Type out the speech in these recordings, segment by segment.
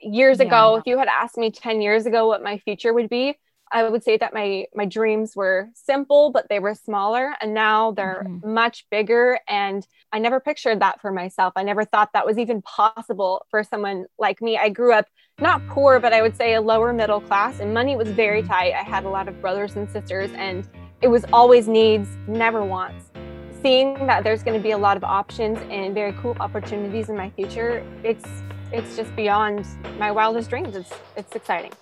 years yeah. ago, if you had asked me 10 years ago what my future would be, I would say that my my dreams were simple, but they were smaller, and now they're mm-hmm. much bigger. And I never pictured that for myself. I never thought that was even possible for someone like me. I grew up not poor, but I would say a lower middle class, and money was very tight. I had a lot of brothers and sisters, and it was always needs, never wants. Seeing that there's going to be a lot of options and very cool opportunities in my future, it's it's just beyond my wildest dreams. It's it's exciting.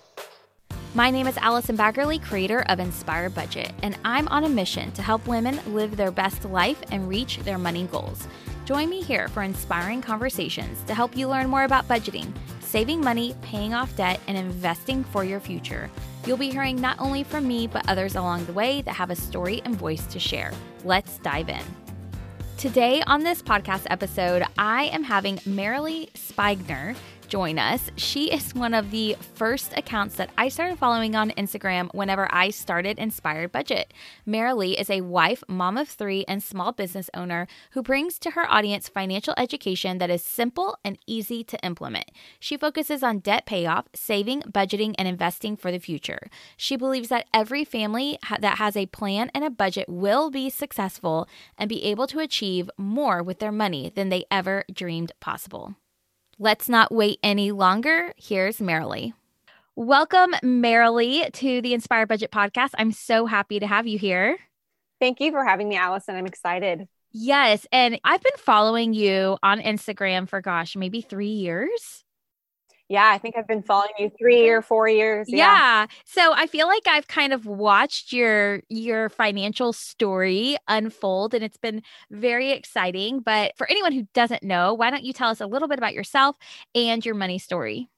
My name is Allison Baggerly, creator of Inspired Budget, and I'm on a mission to help women live their best life and reach their money goals. Join me here for inspiring conversations to help you learn more about budgeting, saving money, paying off debt, and investing for your future. You'll be hearing not only from me, but others along the way that have a story and voice to share. Let's dive in. Today on this podcast episode, I am having Marilee Spiegner join us. She is one of the first accounts that I started following on Instagram whenever I started Inspired Budget. Marilee is a wife, mom of three, and small business owner who brings to her audience financial education that is simple and easy to implement. She focuses on debt payoff, saving, budgeting, and investing for the future. She believes that every family that has a plan and a budget will be successful and be able to achieve more with their money than they ever dreamed possible. Let's not wait any longer. Here's Marilee. Welcome, Marilee, to the Inspired Budget Podcast. I'm so happy to have you here. Thank you for having me, Allison. I'm excited. Yes. And I've been following you on Instagram for, gosh, maybe three years. Yeah, I think I've been following you three or four years. Yeah. yeah. So I feel like I've kind of watched your your financial story unfold and it's been very exciting. But for anyone who doesn't know, why don't you tell us a little bit about yourself and your money story?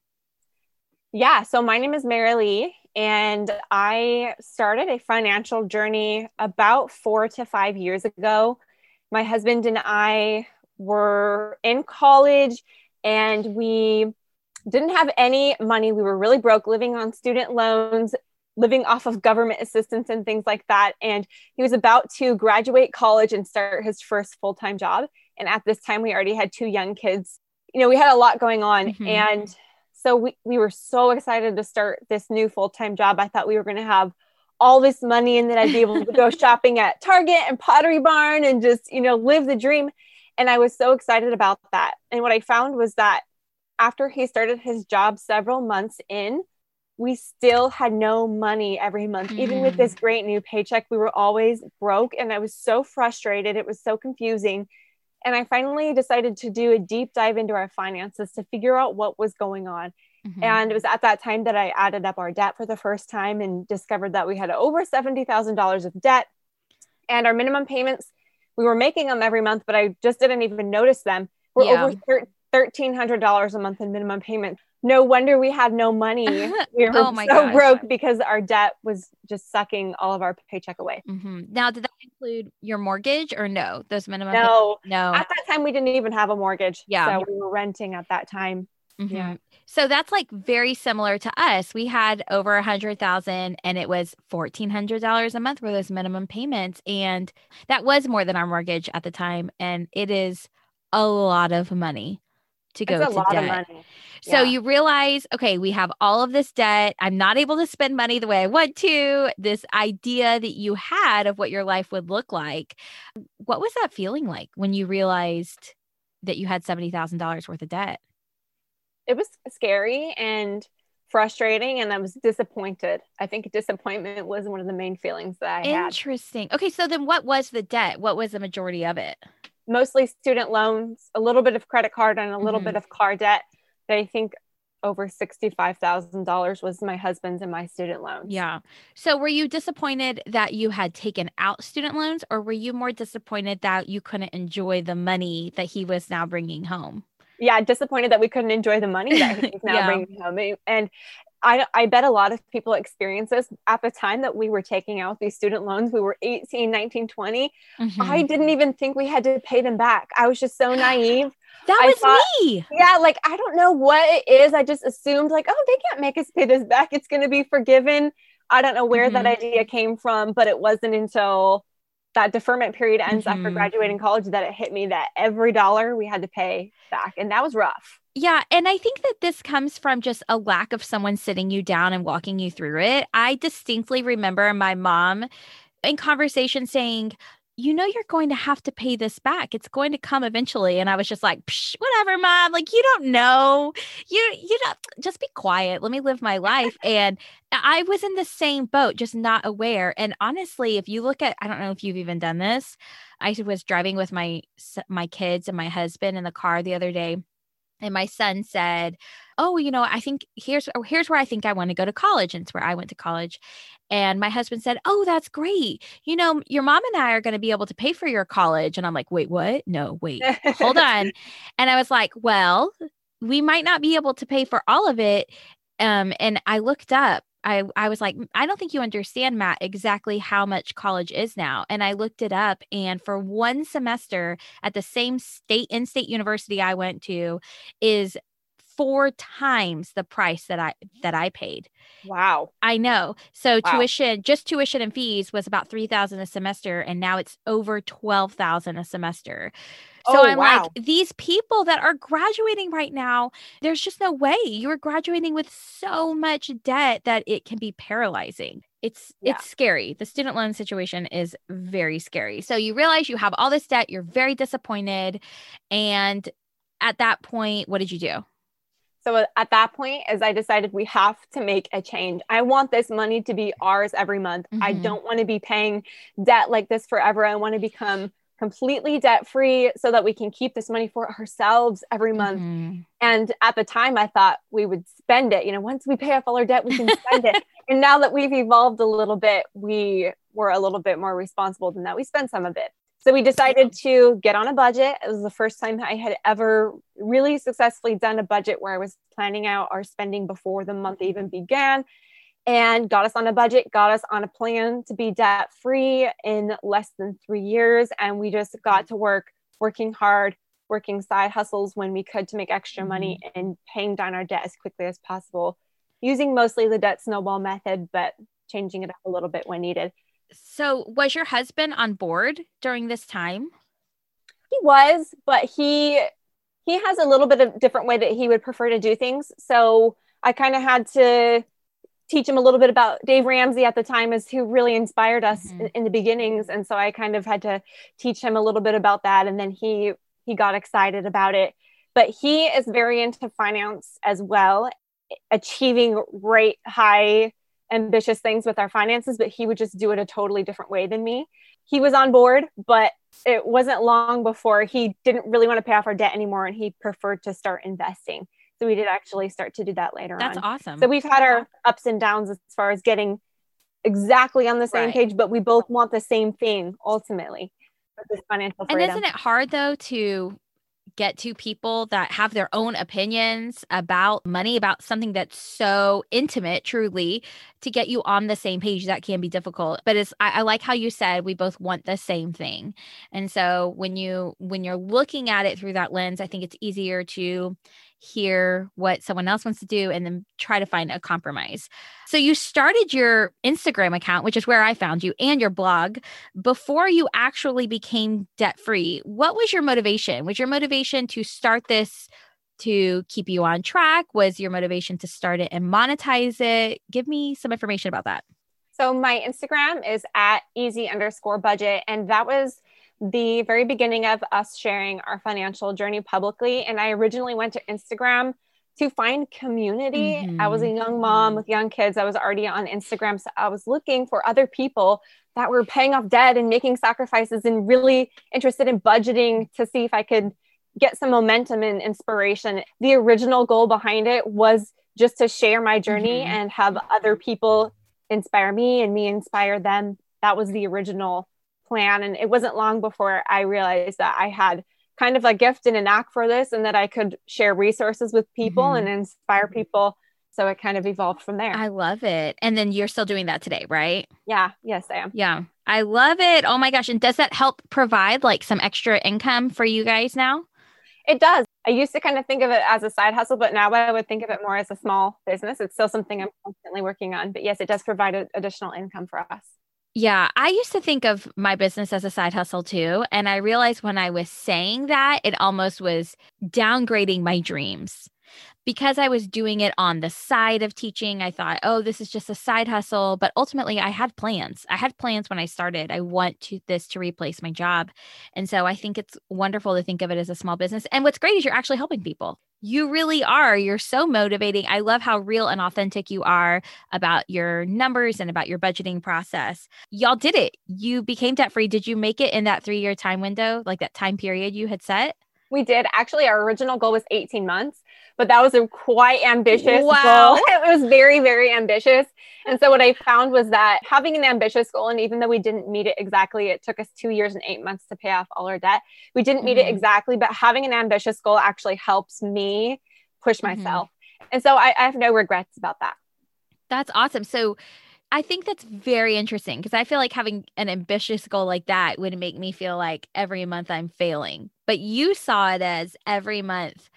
Yeah. So my name is Marilee and I started a financial journey about four to five years ago. My husband and I were in college and we didn't have any money. We were really broke, living on student loans, living off of government assistance and things like that. And he was about to graduate college and start his first full time job. And at this time, we already had two young kids. You know, we had a lot going on. Mm-hmm. And so we, we were so excited to start this new full time job. I thought we were going to have all this money and that I'd be able to go shopping at Target and Pottery Barn and just, you know, live the dream. And I was so excited about that. And what I found was that after he started his job several months in, we still had no money every month. Mm. Even with this mm. great new paycheck, we were always broke. And I was so frustrated. It was so confusing. And I finally decided to do a deep dive into our finances to figure out what was going on. Mm-hmm. And it was at that time that I added up our debt for the first time and discovered that we had over $70,000 of debt. And our minimum payments, we were making them every month, but I just didn't even notice them. We're yeah. over $1,300 a month in minimum payment. No wonder we had no money. We were oh so gosh. broke because our debt was just sucking all of our paycheck away. Mm-hmm. Now, did that include your mortgage or no? Those minimum? No, pay- no. At that time, we didn't even have a mortgage. Yeah, so we were renting at that time. Mm-hmm. Yeah. So that's like very similar to us. We had over a hundred thousand and it was fourteen hundred dollars a month for those minimum payments. And that was more than our mortgage at the time. And it is a lot of money to go to debt. So yeah. you realize, okay, we have all of this debt. I'm not able to spend money the way I want to. This idea that you had of what your life would look like. What was that feeling like when you realized that you had $70,000 worth of debt? It was scary and frustrating and I was disappointed. I think disappointment was one of the main feelings that I Interesting. had. Interesting. Okay, so then what was the debt? What was the majority of it? Mostly student loans, a little bit of credit card, and a little mm-hmm. bit of car debt. That I think over $65,000 was my husband's and my student loans. Yeah. So were you disappointed that you had taken out student loans or were you more disappointed that you couldn't enjoy the money that he was now bringing home? Yeah, disappointed that we couldn't enjoy the money that he's now yeah. bringing home. And I, I bet a lot of people experience this at the time that we were taking out these student loans. We were 18, 19, 20. Mm-hmm. I didn't even think we had to pay them back. I was just so naive. that I was thought, me. Yeah, like I don't know what it is. I just assumed, like, oh, they can't make us pay this back. It's going to be forgiven. I don't know where mm-hmm. that idea came from, but it wasn't until that deferment period ends mm-hmm. after graduating college that it hit me that every dollar we had to pay back. And that was rough. Yeah. And I think that this comes from just a lack of someone sitting you down and walking you through it. I distinctly remember my mom in conversation saying, you know you're going to have to pay this back. It's going to come eventually. And i was just like whatever mom. Like you don't know. You you don't just be quiet. Let me live my life. And i was in the same boat just not aware. And honestly if you look at i don't know if you've even done this. I was driving with my my kids and my husband in the car the other day and my son said oh you know i think here's here's where i think i want to go to college and it's where i went to college. And my husband said oh that's great. You know your mom and i are going to be able to pay for your college. And i'm like wait what? No wait hold on. And i was like well we might not be able to pay for all of it. Um, and i looked up I, I was like, I don't think you understand, Matt, exactly how much college is now. And I looked it up, and for one semester at the same state in state university I went to is four times the price that I that I paid. Wow. I know. So wow. tuition, just tuition and fees was about 3000 a semester and now it's over 12,000 a semester. So oh, I'm wow. like, these people that are graduating right now, there's just no way. You're graduating with so much debt that it can be paralyzing. It's yeah. it's scary. The student loan situation is very scary. So you realize you have all this debt, you're very disappointed. And at that point, what did you do? So at that point, as I decided we have to make a change, I want this money to be ours every month. Mm-hmm. I don't want to be paying debt like this forever. I want to become completely debt free so that we can keep this money for ourselves every month. Mm-hmm. And at the time, I thought we would spend it. You know, once we pay off all our debt, we can spend it. And now that we've evolved a little bit, we were a little bit more responsible than that. We spend some of it. So we decided to get on a budget. It was the first time I had ever really successfully done a budget where I was planning out our spending before the month even began and got us on a budget, got us on a plan to be debt free in less than three years. And we just got to work, working hard, working side hustles when we could to make extra money mm-hmm. and paying down our debt as quickly as possible, using mostly the debt snowball method, but changing it up a little bit when needed. So, was your husband on board during this time? He was, but he he has a little bit of different way that he would prefer to do things. So, I kind of had to teach him a little bit about Dave Ramsey at the time as who really inspired us mm-hmm. in, in, the beginnings and so I kind of had to teach him a little bit about that and then he he got excited about it but he is very into finance as well achieving great high ambitious things with our finances but he would just do it a totally different way than me he was on board but it wasn't long before he didn't really want to pay off our debt anymore and he preferred to start investing so we did actually start to do that later That's on. awesome. So we've had our ups and downs as far as getting exactly on the same right. page, but we both want the same thing ultimately. Financial freedom. And isn't it hard though to get to people that have their own opinions about money, about something that's so intimate, truly, to get you on the same page, that can be difficult. But it's I, I, like how you said we both want the same thing. And so when you when you're looking at it through that lens, I think it's easier to hear what someone else wants to do and then try to find a compromise. So you started your Instagram account, which is where I found you, and your blog before you actually became debt free. What was your motivation? Was your motivation to start this to keep you on track? Was your motivation to start it and monetize it? Give me some information about that. So my Instagram is at easy underscore budget. And that was the very beginning of us sharing our financial journey publicly. And I originally went to Instagram to find community. Mm-hmm. I was a young mom with young kids. I was already on Instagram. So I was looking for other people that were paying off debt and making sacrifices and really interested in budgeting to see if I could get some momentum and inspiration. The original goal behind it was just to share my journey mm-hmm. and have other people inspire me and me inspire them. That was the original plan. And it wasn't long before I realized that I had kind of a gift and a knack for this and that I could share resources with people mm-hmm. and inspire people. So it kind of evolved from there. I love it. And then you're still doing that today, right? Yeah. Yes, I am. Yeah. I love it. Oh my gosh. And does that help provide like some extra income for you guys now? It does. I used to kind of think of it as a side hustle, but now I would think of it more as a small business. It's still something I'm constantly working on. But yes, it does provide additional income for us. Yeah, I used to think of my business as a side hustle too. And I realized when I was saying that, it almost was downgrading my dreams. Because I was doing it on the side of teaching, I thought, oh, this is just a side hustle. But ultimately, I had plans. I had plans when I started. I want to, this to replace my job. And so I think it's wonderful to think of it as a small business. And what's great is you're actually helping people you really are. You're so motivating. I love how real and authentic you are about your numbers and about your budgeting process. Y'all did it. You became debt free. Did you make it in that three year time window, like that time period you had set? We did. Actually, our original goal was 18 months, but that was a quite ambitious wow. goal. It was very, very ambitious. And so what I found was that having an ambitious goal, and even though we didn't meet it exactly, it took us two years and eight months to pay off all our debt. We didn't meet mm-hmm. it exactly, but having an ambitious goal actually helps me push mm-hmm. myself. Mm-hmm. And so I, I have no regrets about that. That's awesome. So I think that's very interesting because I feel like having an ambitious goal like that would make me feel like every month I'm failing. But you saw it as every month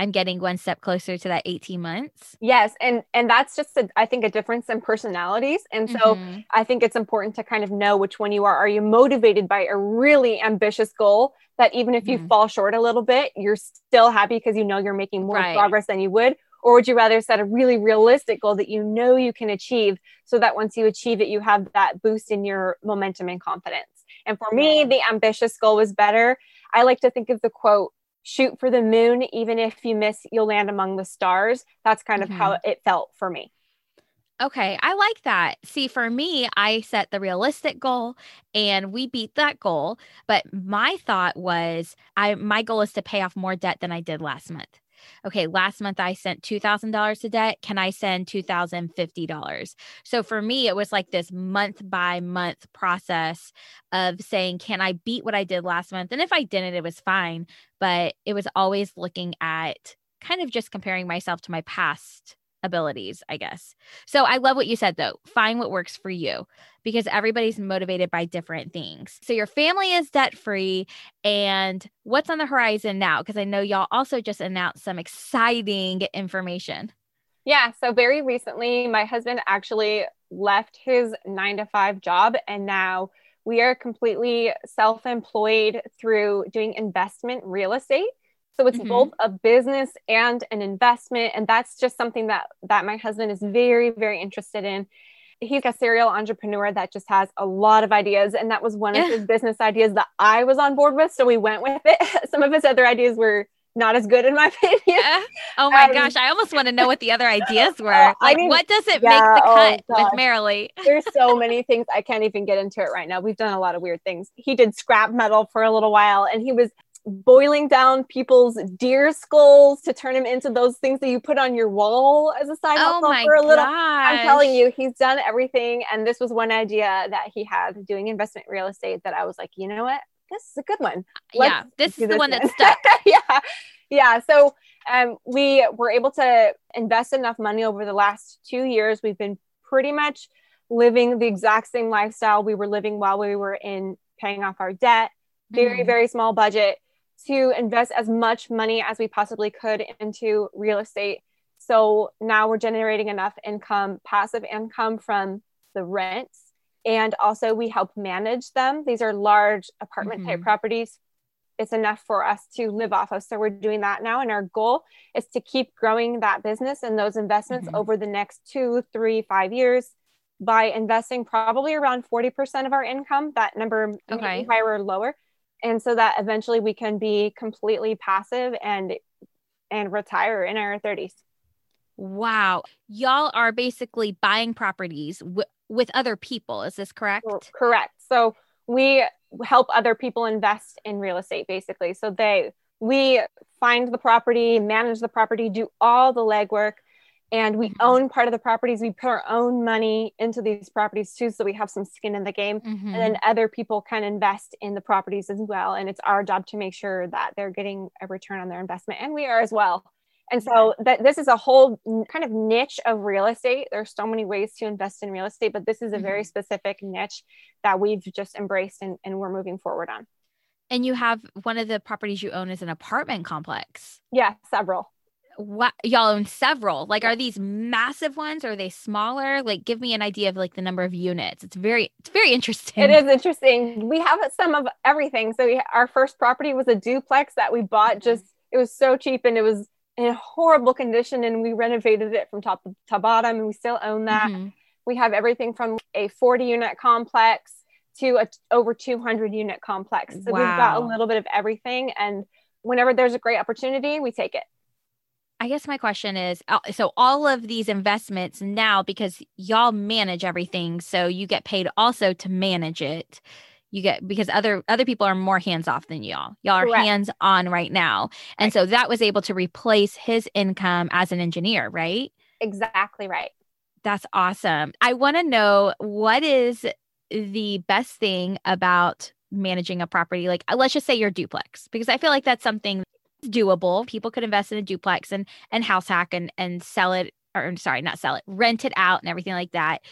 I'm getting one step closer to that 18 months. Yes, and and that's just a, I think a difference in personalities. And so mm-hmm. I think it's important to kind of know which one you are. Are you motivated by a really ambitious goal that even if you mm-hmm. fall short a little bit, you're still happy because you know you're making more right. progress than you would? Or would you rather set a really realistic goal that you know you can achieve so that once you achieve it, you have that boost in your momentum and confidence? And for me, the ambitious goal was better. I like to think of the quote, shoot for the moon, even if you miss, you'll land among the stars. That's kind mm-hmm. of how it felt for me. Okay, I like that. See, for me, I set the realistic goal and we beat that goal, but my thought was I my goal is to pay off more debt than I did last month okay, last month I sent $2,000 to debt. Can I send $2,050? So for me, it was like this month by month process of saying, can I beat what I did last month? And if I didn't, it was fine. But it was always looking at kind of just comparing myself to my past abilities, I guess. So I love what you said though. Find what works for you because everybody's motivated by different things. So your family is debt free. And what's on the horizon now? Because I know y'all also just announced some exciting information. Yeah. So very recently, my husband actually left his nine to five job and now we are completely self employed through doing investment real estate. So it's mm-hmm. both a business and an investment. And that's just something that that my husband is very, very interested in. He's a serial entrepreneur that just has a lot of ideas. And that was one of his business ideas that I was on board with. So we went with it. Some of his other ideas were not as good in my opinion. Yeah. Oh my um, gosh, I almost want to know what the other ideas were. Like, I mean, what does it yeah, make the oh cut oh with Marilee? There's so many things I can't even get into it right now. We've done a lot of weird things. He did scrap metal for a little while, and he was boiling down people's deer skulls to turn them into those things that you put on your wall as a side oh hustle for a little. Gosh. I'm telling you, he's done everything. And this was one idea that he had doing investment real estate that I was like, you know what? This is a good one. Let's yeah, this is the one that stuck. yeah. Yeah. So um, we were able to invest enough money over the last two years. We've been pretty much living the exact same lifestyle we were living while we were in paying off our debt. Very, mm-hmm. very small budget to invest as much money as we possibly could into real estate. So now we're generating enough income, passive income from the rents. And also, we help manage them. These are large apartment mm-hmm. type properties. It's enough for us to live off of. So we're doing that now. And our goal is to keep growing that business and those investments mm-hmm. over the next two, three, five years by investing probably around 40% of our income. That number okay. may be higher or lower and so that eventually we can be completely passive and and retire in our 30s wow. Y'all are basically buying properties w- with other people. Is this correct? Correct. So we help other people invest in real estate basically. So they we find the property manage the property do all the legwork and we mm-hmm. own part of the properties. We put our own money into these properties too so we have some skin in the game. Mm-hmm. and then other people can invest in the properties as well and it's our job to make sure that they're getting a return on their investment and we are as well. And so that this is a whole kind of niche of real estate. There's so many ways to invest in real estate but this is a mm-hmm. very specific niche that we've just embraced and, and we're moving forward on. And you have one of the properties you own is an apartment complex. Yeah several what y'all own several. Like are these massive ones? Or are they smaller? Like give me an idea of like the number of units. It's very it's very interesting. It is interesting. We have some of everything. So we, our first property was a duplex that we bought mm-hmm. just it was so cheap and it was in horrible condition and we renovated it from top to bottom and we still own that. Mm-hmm. we have everything from a 40 unit complex to a over 200 unit complex. So wow. we've got a little bit of everything and whenever there's a great opportunity we take it I guess my question is uh, so all of these investments now because y'all manage everything so you get paid also to manage it. You get because other other people are more hands off than y'all. Y'all are hands on right now. And right. so that was able to replace his income as an engineer right? Exactly right. That's awesome. I want to know what is the best thing about managing a property? Like uh, let's just say your duplex because i feel like that's something doable. People could invest in a duplex and and house hack and and sell it or sorry, not sell it, rent it out and everything like that.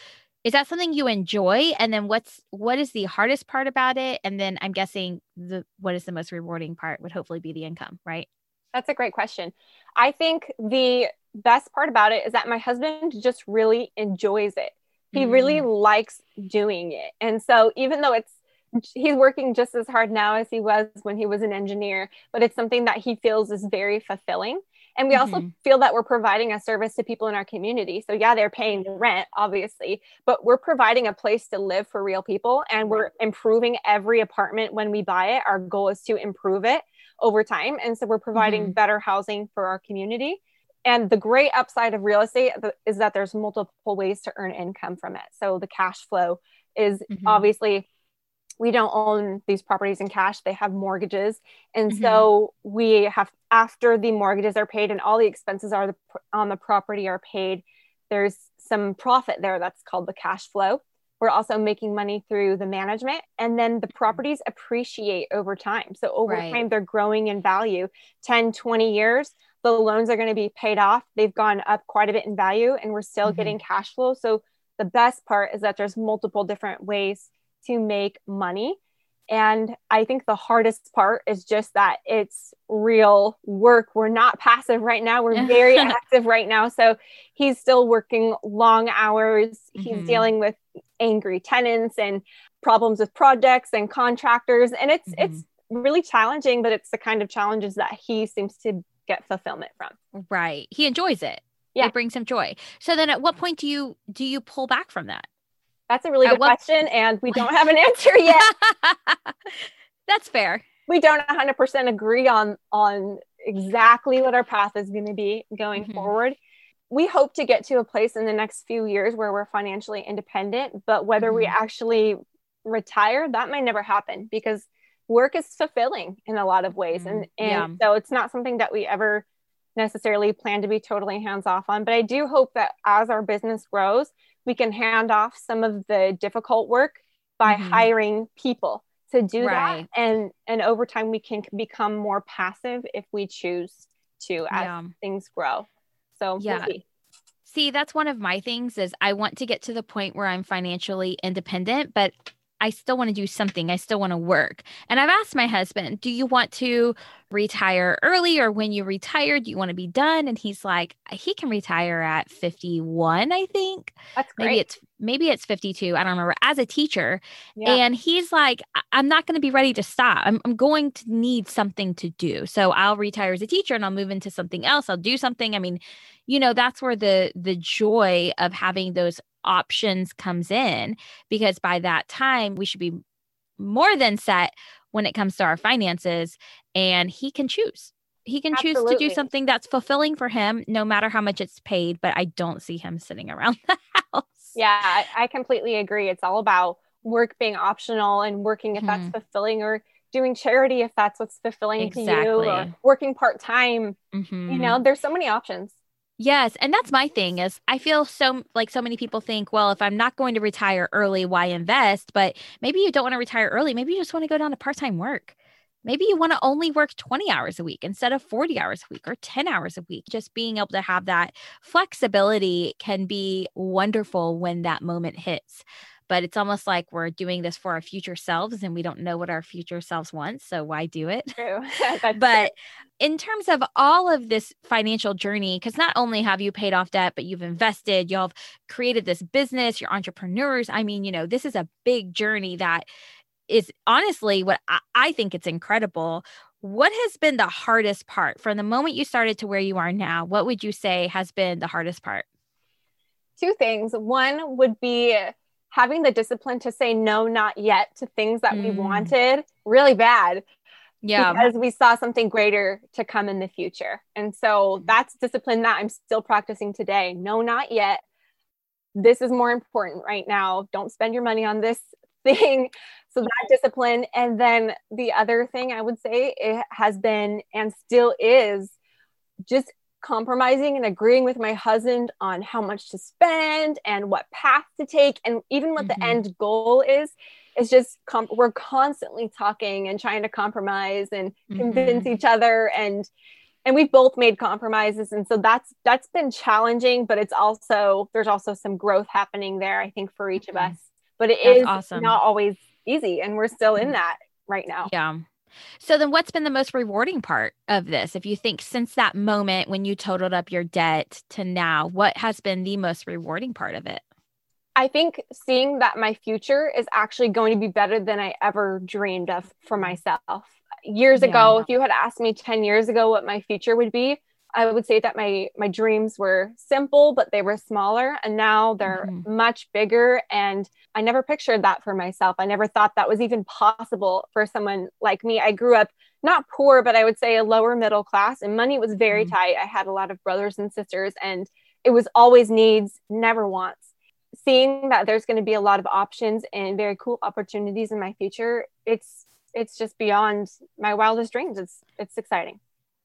Is that something you enjoy? And then what's what is the hardest part about it? And then I'm guessing the what is the most rewarding part would hopefully be the income, right? That's a great question. I think the best part about it is that my husband just really enjoys it. He mm. really likes doing it. And so even though it's he's working just as hard now as he was when he was an engineer, but it's something that he feels is very fulfilling. And we mm-hmm. also feel that we're providing a service to people in our community. So, yeah, they're paying the rent, obviously, but we're providing a place to live for real people and we're improving every apartment when we buy it. Our goal is to improve it over time. And so, we're providing mm-hmm. better housing for our community. And the great upside of real estate is that there's multiple ways to earn income from it. So, the cash flow is mm-hmm. obviously we don't own these properties in cash they have mortgages and mm-hmm. so we have after the mortgages are paid and all the expenses are the, on the property are paid there's some profit there that's called the cash flow we're also making money through the management and then the mm-hmm. properties appreciate over time so over right. time they're growing in value 10 20 years the loans are going to be paid off they've gone up quite a bit in value and we're still mm-hmm. getting cash flow so the best part is that there's multiple different ways to make money. And I think the hardest part is just that it's real work. We're not passive right now. We're very active right now. So he's still working long hours. He's mm-hmm. dealing with angry tenants and problems with projects and contractors. And it's mm-hmm. it's really challenging, but it's the kind of challenges that he seems to get fulfillment from. Right. He enjoys it. Yeah. It brings him joy. So then at what point do you do you pull back from that? That's a really good what- question, and we don't have an answer yet. That's fair. We don't 100% agree on on exactly what our path is going to be going mm-hmm. forward. We hope to get to a place in the next few years where we're financially independent, but whether mm-hmm. we actually retire, that might never happen because work is fulfilling in a lot of ways. Mm-hmm. And and yeah. so it's not something that we ever necessarily plan to be totally hands off on. But I do hope that as our business grows, we can hand off some of the difficult work by mm-hmm. hiring people to do right. that and and over time we can become more passive if we choose to as yeah. things grow so yeah we'll see. see that's one of my things is i want to get to the point where i'm financially independent but I still want to do something. I still want to work. And I've asked my husband, do you want to retire early or when you retire, do you want to be done? And he's like, he can retire at 51, I think. That's great. Maybe it's maybe it's 52. I don't remember as a teacher. Yeah. And he's like, I'm not going to be ready to stop. I'm, I'm going to need something to do. So I'll retire as a teacher and I'll move into something else. I'll do something. I mean, you know, that's where the the joy of having those options comes in because by that time we should be more than set when it comes to our finances and he can choose he can Absolutely. choose to do something that's fulfilling for him no matter how much it's paid but i don't see him sitting around the house yeah i, I completely agree it's all about work being optional and working if mm-hmm. that's fulfilling or doing charity if that's what's fulfilling exactly. to you or working part-time mm-hmm. you know there's so many options Yes, and that's my thing is I feel so like so many people think, well, if I'm not going to retire early, why invest? But maybe you don't want to retire early. Maybe you just want to go down to part-time work. Maybe you want to only work 20 hours a week instead of 40 hours a week or 10 hours a week. Just being able to have that flexibility can be wonderful when that moment hits. But it's almost like we're doing this for our future selves and we don't know what our future selves want. So why do it? True. but true. in terms of all of this financial journey, because not only have you paid off debt, but you've invested, you've created this business, you're entrepreneurs. I mean, you know, this is a big journey that is honestly what I, I think it's incredible. What has been the hardest part from the moment you started to where you are now? What would you say has been the hardest part? Two things. One would be having the discipline to say no, not yet to things that mm. we wanted really bad. Yeah. Because we saw something greater to come in the future. And so that's discipline that I'm still practicing today. No, not yet. This is more important right now. Don't spend your money on this thing. So that discipline. And then the other thing I would say it has been and still is just compromising and agreeing with my husband on how much to spend and what path to take and even what mm-hmm. the end goal is is just comp- we're constantly talking and trying to compromise and mm-hmm. convince each other and and we've both made compromises and so that's that's been challenging but it's also there's also some growth happening there i think for each of mm-hmm. us but it that's is awesome. not always easy and we're still in mm-hmm. that right now yeah so then what's been the most rewarding part of this? If you think since that moment when you totaled up your debt to now, what has been the most rewarding part of it? I think seeing that my future is actually going to be better than I ever dreamed of for mm-hmm. myself. Years yeah. ago, if you had asked me 10 years ago what my future would be, I would say that my my dreams were simple, but they were smaller, and now they're mm-hmm. much bigger. And I never pictured that for myself. I never thought that was even possible for someone like me. I grew up not poor, but I would say a lower middle class, and money was very mm-hmm. tight. I had a lot of brothers and sisters, and it was always needs, never wants. Seeing that there's going to be a lot of options and very cool opportunities in my future, it's it's just beyond my wildest dreams. It's it's exciting.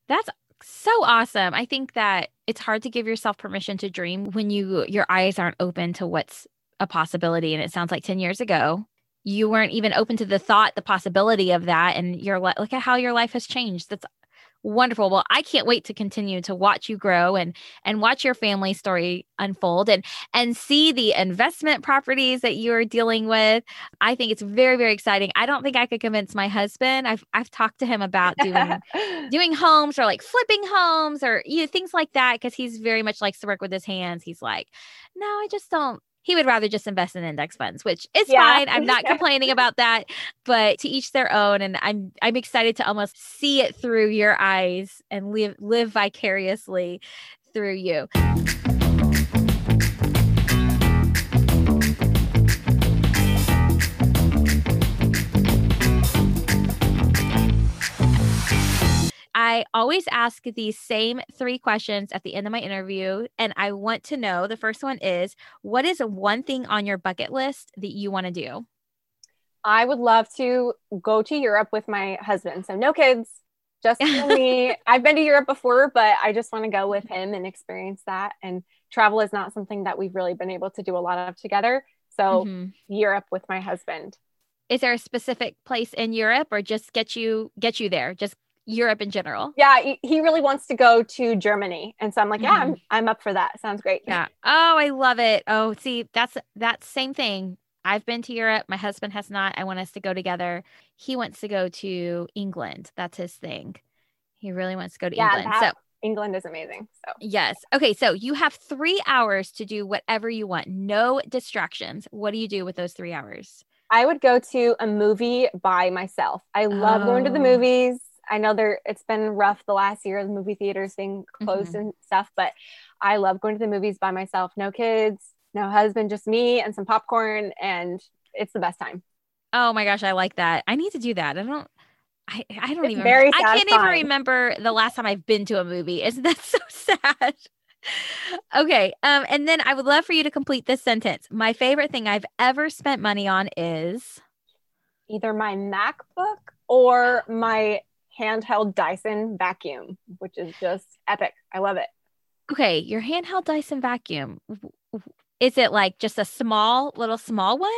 That's so awesome. I think that it's hard to give yourself permission to dream when you your eyes aren't open to what's a possibility. And it sounds like 10 years ago you weren't even open to the thought the possibility of that. And you're like look at how your life has changed. That's wonderful. Well i can't wait to continue to watch you grow and and watch your family story unfold and and see the investment properties that you're dealing with. I think it's very very exciting. I don't think i could convince my husband. I've i've talked to him about doing doing homes or like flipping homes or you know things like that because he's very much likes to work with his hands. He's like no i just don't he would rather just invest in index funds, which is yeah. fine. I'm not complaining about that, but to each their own. And I'm I'm excited to almost see it through your eyes and live live vicariously through you. I always ask these same three questions at the end of my interview. And I want to know the first one is what is one thing on your bucket list that you want to do? I would love to go to Europe with my husband. So, no kids, just me. I've been to Europe before, but I just want to go with him and experience that. And travel is not something that we've really been able to do a lot of together. So, mm-hmm. Europe with my husband. Is there a specific place in Europe or just get you get you there? Just Europe in general. Yeah, he really wants to go to Germany, and so I'm like, yeah, mm-hmm. I'm I'm up for that. Sounds great. Yeah. Oh, I love it. Oh, see, that's that same thing. I've been to Europe. My husband has not. I want us to go together. He wants to go to England. That's his thing. He really wants to go to yeah, England. That, so England is amazing. So yes. Okay. So you have three hours to do whatever you want. No distractions. What do you do with those three hours? I would go to a movie by myself. I love oh. going to the oh. movies. I know there it's been rough the last year, the movie theaters being closed mm-hmm. and stuff, but I love going to the movies by myself. No kids, no husband, just me and some popcorn, and it's the best time. Oh my gosh, I like that. I need to do that. I don't. I, I don't it's even. Very I can't even remember the last time I've been to a movie. Isn't that so sad? okay. Um, and then I would love for you to complete this sentence. My favorite thing I've ever spent money on is either my MacBook or my handheld Dyson vacuum, which is just epic. I love it. Okay, your handheld Dyson vacuum. Is it like just a small, little small one?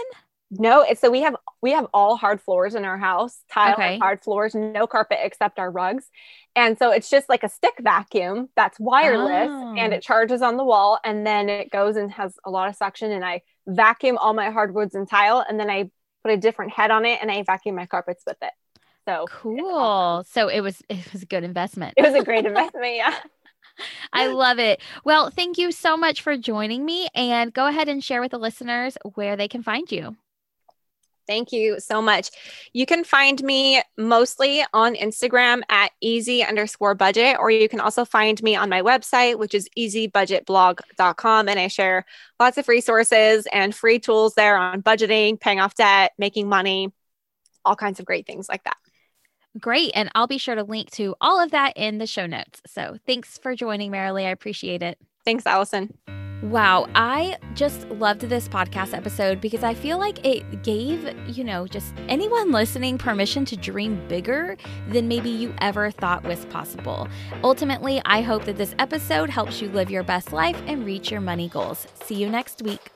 No, it's so we have we have all hard floors in our house, tile okay. hard floors, no carpet except our rugs. And so it's just like a stick vacuum that's wireless oh. and it charges on the wall and then it goes and has a lot of suction and I vacuum all my hardwoods and tile and then I put a different head on it and I vacuum my carpets with it. So cool. Awesome. So it was it was a good investment. It was a great investment, yeah. I love it. Well, thank you so much for joining me and go ahead and share with the listeners where they can find you. Thank you so much. You can find me mostly on Instagram at easy underscore budget, or you can also find me on my website, which is easybudgetblog.com. And I share lots of resources and free tools there on budgeting, paying off debt, making money, all kinds of great things like that. Great. And I'll be sure to link to all of that in the show notes. So thanks for joining, Marilee. I appreciate it. Thanks, Allison. Wow, I just loved this podcast episode because I feel like it gave, you know, just anyone listening permission to dream bigger than maybe you ever thought was possible. Ultimately, I hope that this episode helps you live your best life and reach your money goals. See you next week.